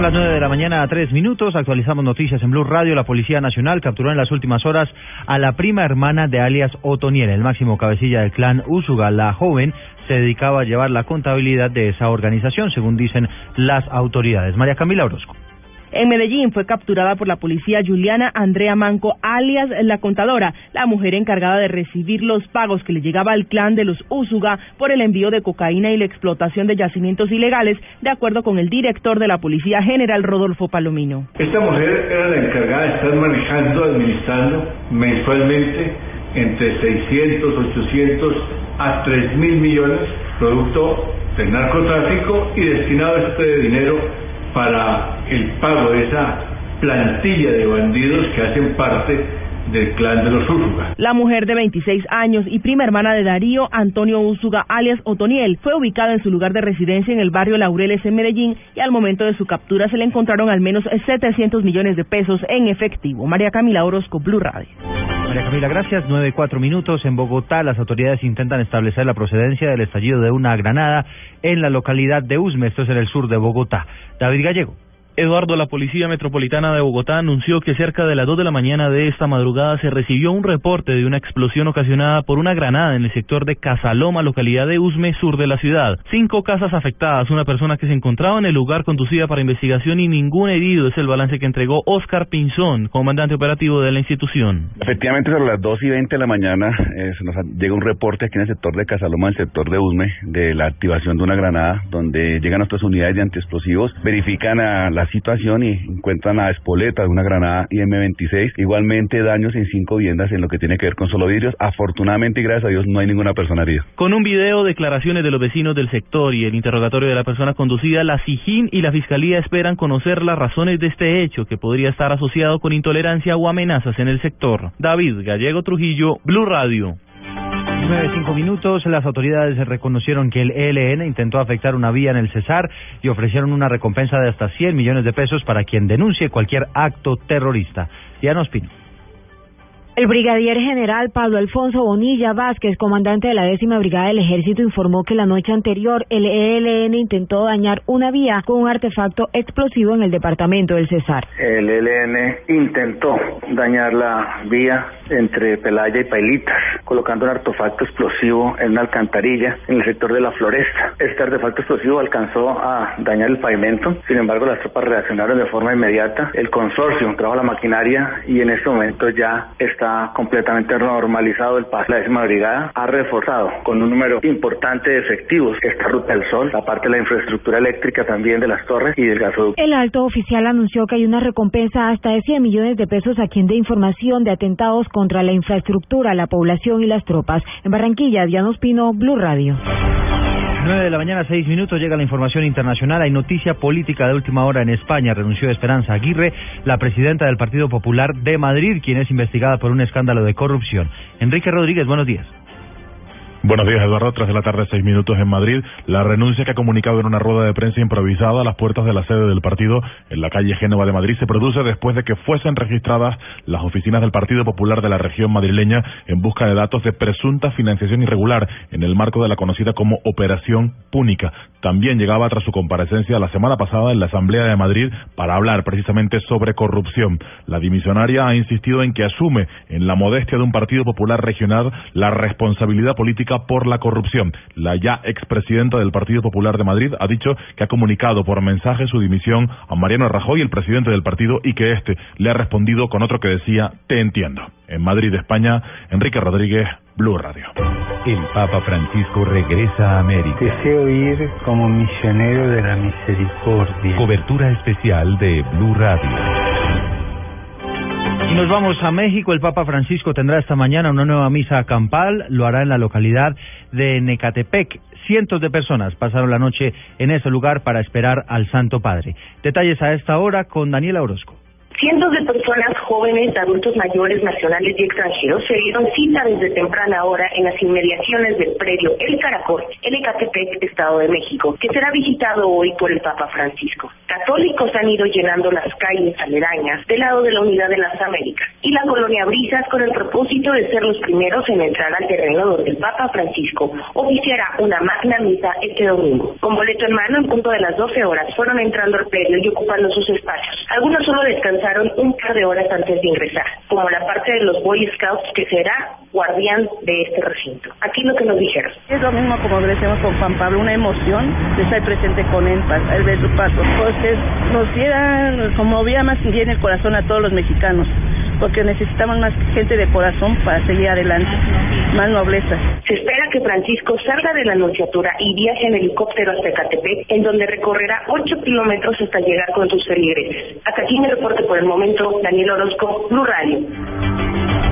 Son las 9 de la mañana a 3 minutos. Actualizamos noticias en Blue Radio. La Policía Nacional capturó en las últimas horas a la prima hermana de alias Otoniel, el máximo cabecilla del clan Úsuga. La joven se dedicaba a llevar la contabilidad de esa organización, según dicen las autoridades. María Camila Orozco. En Medellín fue capturada por la policía Juliana Andrea Manco, alias la contadora, la mujer encargada de recibir los pagos que le llegaba al clan de los Úsuga por el envío de cocaína y la explotación de yacimientos ilegales, de acuerdo con el director de la Policía General Rodolfo Palomino. Esta mujer era la encargada de estar manejando, administrando mensualmente entre 600, 800 a 3 mil millones, producto del narcotráfico y destinado este dinero para el pago de esa plantilla de bandidos que hacen parte del clan de los Úsuga. La mujer de 26 años y prima hermana de Darío, Antonio Úsuga, alias Otoniel, fue ubicada en su lugar de residencia en el barrio Laureles en Medellín y al momento de su captura se le encontraron al menos 700 millones de pesos en efectivo. María Camila Orozco, Blue Radio. María Camila, gracias. Nueve cuatro minutos. En Bogotá, las autoridades intentan establecer la procedencia del estallido de una granada en la localidad de Usme, esto es en el sur de Bogotá. David Gallego. Eduardo, la Policía Metropolitana de Bogotá anunció que cerca de las 2 de la mañana de esta madrugada se recibió un reporte de una explosión ocasionada por una granada en el sector de Casaloma, localidad de Usme, sur de la ciudad. Cinco casas afectadas, una persona que se encontraba en el lugar conducida para investigación y ningún herido es el balance que entregó Oscar Pinzón, comandante operativo de la institución. Efectivamente, sobre las 2 y 20 de la mañana eh, se nos llega un reporte aquí en el sector de Casaloma, en el sector de Usme, de la activación de una granada, donde llegan nuestras unidades de antiexplosivos, verifican a la situación y encuentran a espoleta de una granada IM-26. Igualmente daños en cinco viviendas en lo que tiene que ver con solo vidrios. Afortunadamente gracias a Dios no hay ninguna persona herida. Con un video, declaraciones de los vecinos del sector y el interrogatorio de la persona conducida, la SIJIN y la Fiscalía esperan conocer las razones de este hecho que podría estar asociado con intolerancia o amenazas en el sector. David Gallego Trujillo, Blue Radio. Nueve, cinco minutos. Las autoridades reconocieron que el ELN intentó afectar una vía en el Cesar y ofrecieron una recompensa de hasta 100 millones de pesos para quien denuncie cualquier acto terrorista. Diana Ospino. El brigadier general Pablo Alfonso Bonilla Vázquez, comandante de la décima brigada del ejército, informó que la noche anterior el ELN intentó dañar una vía con un artefacto explosivo en el departamento del Cesar. El ELN intentó dañar la vía entre Pelaya y Pailitas, colocando un artefacto explosivo en una alcantarilla en el sector de la Floresta. Este artefacto explosivo alcanzó a dañar el pavimento, sin embargo las tropas reaccionaron de forma inmediata. El consorcio trajo la maquinaria y en este momento ya está completamente normalizado el paso. La décima brigada ha reforzado con un número importante de efectivos esta ruta del sol, aparte de la infraestructura eléctrica también de las torres y del gasoducto. El alto oficial anunció que hay una recompensa hasta de 100 millones de pesos a quien dé información de atentados contra la infraestructura, la población y las tropas. En Barranquilla, Diana Pino, Blue Radio. 9 de la mañana, 6 minutos, llega la información internacional. Hay noticia política de última hora en España. Renunció Esperanza Aguirre, la presidenta del Partido Popular de Madrid, quien es investigada por un escándalo de corrupción. Enrique Rodríguez, buenos días. Buenos días, Eduardo. Tras de la tarde, seis minutos en Madrid, la renuncia que ha comunicado en una rueda de prensa improvisada a las puertas de la sede del partido en la calle Génova de Madrid se produce después de que fuesen registradas las oficinas del Partido Popular de la región madrileña en busca de datos de presunta financiación irregular en el marco de la conocida como Operación Púnica. También llegaba tras su comparecencia la semana pasada en la Asamblea de Madrid para hablar precisamente sobre corrupción. La dimisionaria ha insistido en que asume en la modestia de un Partido Popular regional la responsabilidad política por la corrupción. La ya expresidenta del Partido Popular de Madrid ha dicho que ha comunicado por mensaje su dimisión a Mariano Rajoy, el presidente del partido, y que éste le ha respondido con otro que decía, te entiendo. En Madrid, España, Enrique Rodríguez, Blue Radio. El Papa Francisco regresa a América. Deseo ir como misionero de la misericordia. Cobertura especial de Blue Radio. Nos vamos a México. El Papa Francisco tendrá esta mañana una nueva misa campal. Lo hará en la localidad de Necatepec. Cientos de personas pasaron la noche en ese lugar para esperar al Santo Padre. Detalles a esta hora con Daniela Orozco. Cientos de personas jóvenes, adultos mayores, nacionales y extranjeros se dieron cita desde temprana hora en las inmediaciones del predio El Caracol, en Ecatepec, Estado de México, que será visitado hoy por el Papa Francisco. Católicos han ido llenando las calles aledañas del lado de la Unidad de las Américas y la colonia Brisas con el propósito de ser los primeros en entrar al terreno donde el Papa Francisco oficiará una magna misa este domingo. Con boleto en mano, en punto de las 12 horas, fueron entrando al predio y ocupando sus espacios. Algunos solo descansaron un par de horas antes de ingresar, como la parte de los Boy Scouts que será guardián de este recinto. Aquí lo que nos dijeron. Es lo mismo como lo decimos con Juan Pablo, una emoción de estar presente con él al ver su paso. Pues nos diera, conmovía más bien el corazón a todos los mexicanos porque necesitamos más gente de corazón para seguir adelante, más nobleza. Se espera que Francisco salga de la Anunciatura y viaje en helicóptero hasta Ecatepec, en donde recorrerá 8 kilómetros hasta llegar con sus feligreses. Hasta aquí mi reporte por el momento, Daniel Orozco, Blue Radio.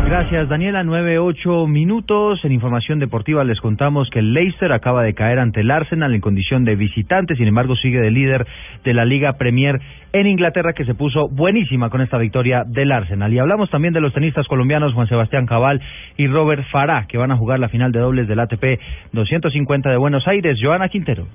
Gracias, Daniela. Nueve, ocho minutos. En información deportiva les contamos que el Leicester acaba de caer ante el Arsenal en condición de visitante. Sin embargo, sigue de líder de la Liga Premier en Inglaterra, que se puso buenísima con esta victoria del Arsenal. Y hablamos también de los tenistas colombianos Juan Sebastián Cabal y Robert Farah, que van a jugar la final de dobles del ATP 250 de Buenos Aires. Joana Quintero.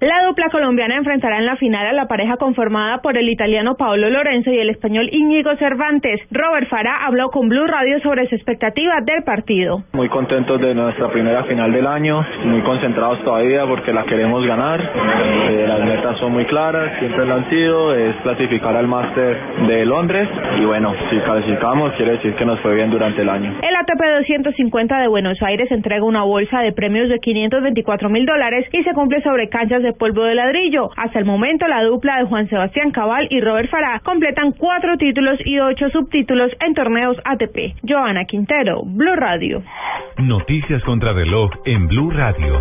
La dupla colombiana enfrentará en la final a la pareja conformada por el italiano Paolo Lorenzo y el español Íñigo Cervantes. Robert Farah habló con Blue Radio sobre su expectativa del partido. Muy contentos de nuestra primera final del año, muy concentrados todavía porque la queremos ganar. Eh, las metas son muy claras, siempre lo han sido, es clasificar al máster de Londres y bueno, si clasificamos quiere decir que nos fue bien durante el año. El ATP 250 de Buenos Aires entrega una bolsa de premios de 524 mil dólares y se cumple sobre canchas de polvo de ladrillo. Hasta el momento, la dupla de Juan Sebastián Cabal y Robert Farah completan cuatro títulos y ocho subtítulos en torneos ATP. Joana Quintero, Blue Radio. Noticias contra reloj en Blue Radio.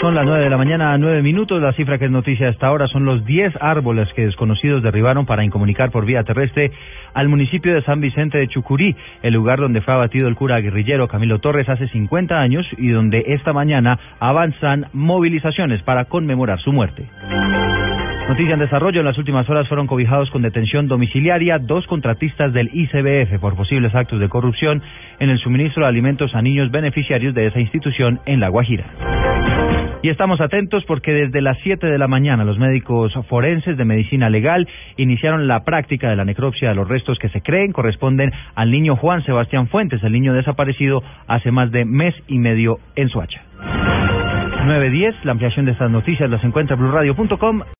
Son las nueve de la mañana, nueve minutos. La cifra que es noticia hasta ahora son los diez árboles que desconocidos derribaron para incomunicar por vía terrestre al municipio de San Vicente de Chucurí, el lugar donde fue abatido el cura guerrillero Camilo Torres hace 50 años y donde esta mañana avanzan movilizaciones para conmemorar su muerte. Noticia en desarrollo. En las últimas horas fueron cobijados con detención domiciliaria dos contratistas del ICBF por posibles actos de corrupción en el suministro de alimentos a niños beneficiarios de esa institución en La Guajira. Y estamos atentos porque desde las 7 de la mañana los médicos forenses de medicina legal iniciaron la práctica de la necropsia de los restos que se creen corresponden al niño Juan Sebastián Fuentes, el niño desaparecido hace más de mes y medio en Suacha. 9.10, la ampliación de estas noticias las encuentra en.